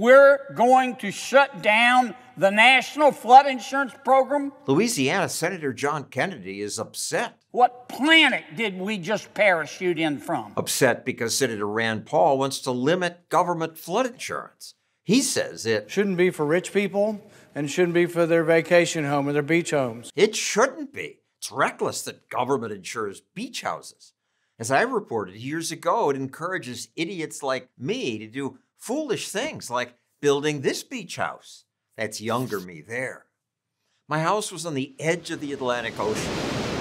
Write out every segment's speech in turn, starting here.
We're going to shut down the National Flood Insurance Program? Louisiana Senator John Kennedy is upset. What planet did we just parachute in from? Upset because Senator Rand Paul wants to limit government flood insurance. He says it shouldn't be for rich people and shouldn't be for their vacation home or their beach homes. It shouldn't be. It's reckless that government insures beach houses. As I reported years ago, it encourages idiots like me to do foolish things like building this beach house. That's younger me there. My house was on the edge of the Atlantic Ocean,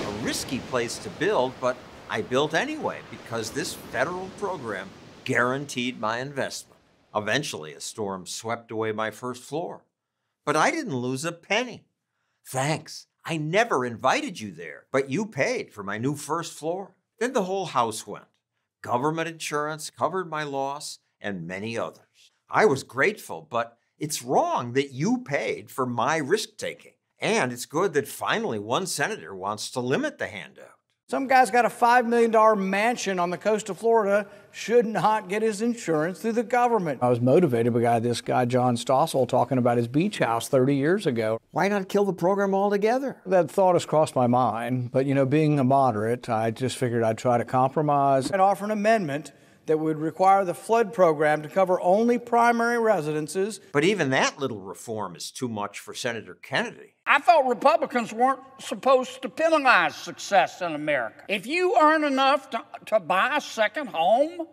a risky place to build, but I built anyway because this federal program guaranteed my investment. Eventually, a storm swept away my first floor. But I didn't lose a penny. Thanks. I never invited you there, but you paid for my new first floor. Then the whole house went. Government insurance covered my loss and many others. I was grateful, but it's wrong that you paid for my risk taking. And it's good that finally one senator wants to limit the handout. Some guy's got a $5 million mansion on the coast of Florida, should not get his insurance through the government. I was motivated by this guy, John Stossel, talking about his beach house 30 years ago. Why not kill the program altogether? That thought has crossed my mind, but you know, being a moderate, I just figured I'd try to compromise and offer an amendment that would require the flood program to cover only primary residences. But even that little reform is too much for Senator Kennedy. I thought Republicans weren't supposed to penalize success in America. If you earn enough to, to buy a second home,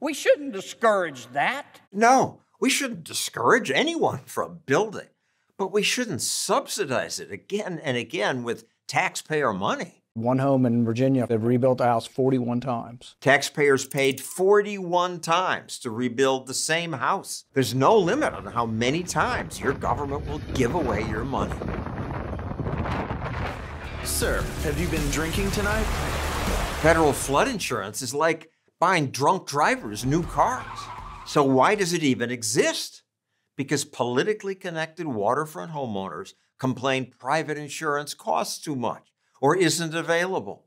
we shouldn't discourage that. No, we shouldn't discourage anyone from building, but we shouldn't subsidize it again and again with taxpayer money. One home in Virginia, they've rebuilt a house 41 times. Taxpayers paid 41 times to rebuild the same house. There's no limit on how many times your government will give away your money. Sir, have you been drinking tonight? Federal flood insurance is like buying drunk drivers new cars. So why does it even exist? Because politically connected waterfront homeowners complain private insurance costs too much or isn't available.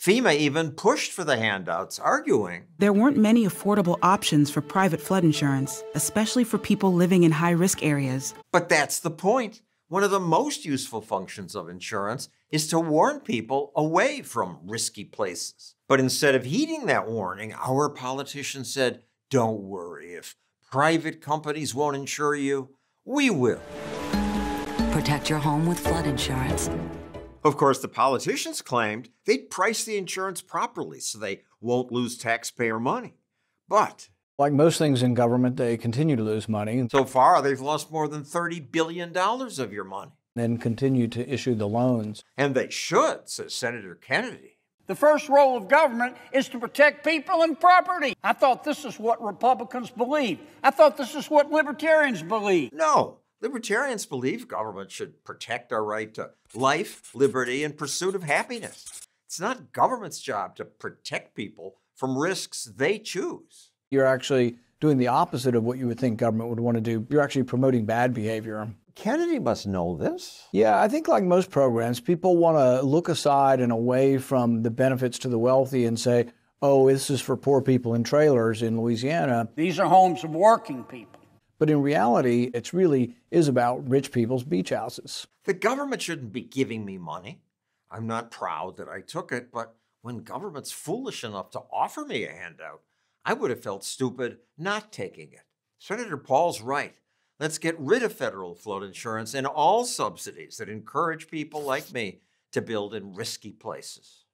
FEMA even pushed for the handouts, arguing there weren't many affordable options for private flood insurance, especially for people living in high risk areas. But that's the point. One of the most useful functions of insurance is to warn people away from risky places. But instead of heeding that warning, our politicians said, Don't worry, if private companies won't insure you, we will. Protect your home with flood insurance. Of course, the politicians claimed they'd price the insurance properly so they won't lose taxpayer money. But like most things in government, they continue to lose money. So far, they've lost more than $30 billion of your money. And continue to issue the loans. And they should, says Senator Kennedy. The first role of government is to protect people and property. I thought this is what Republicans believe. I thought this is what libertarians believe. No, Libertarians believe government should protect our right to life, liberty, and pursuit of happiness. It's not government's job to protect people from risks they choose. You're actually doing the opposite of what you would think government would want to do. You're actually promoting bad behavior. Kennedy must know this. Yeah, I think like most programs, people want to look aside and away from the benefits to the wealthy and say, oh, this is for poor people in trailers in Louisiana. These are homes of working people. But in reality, it really is about rich people's beach houses. The government shouldn't be giving me money. I'm not proud that I took it, but when government's foolish enough to offer me a handout, I would have felt stupid not taking it. Senator Paul's right. Let's get rid of federal flood insurance and all subsidies that encourage people like me to build in risky places.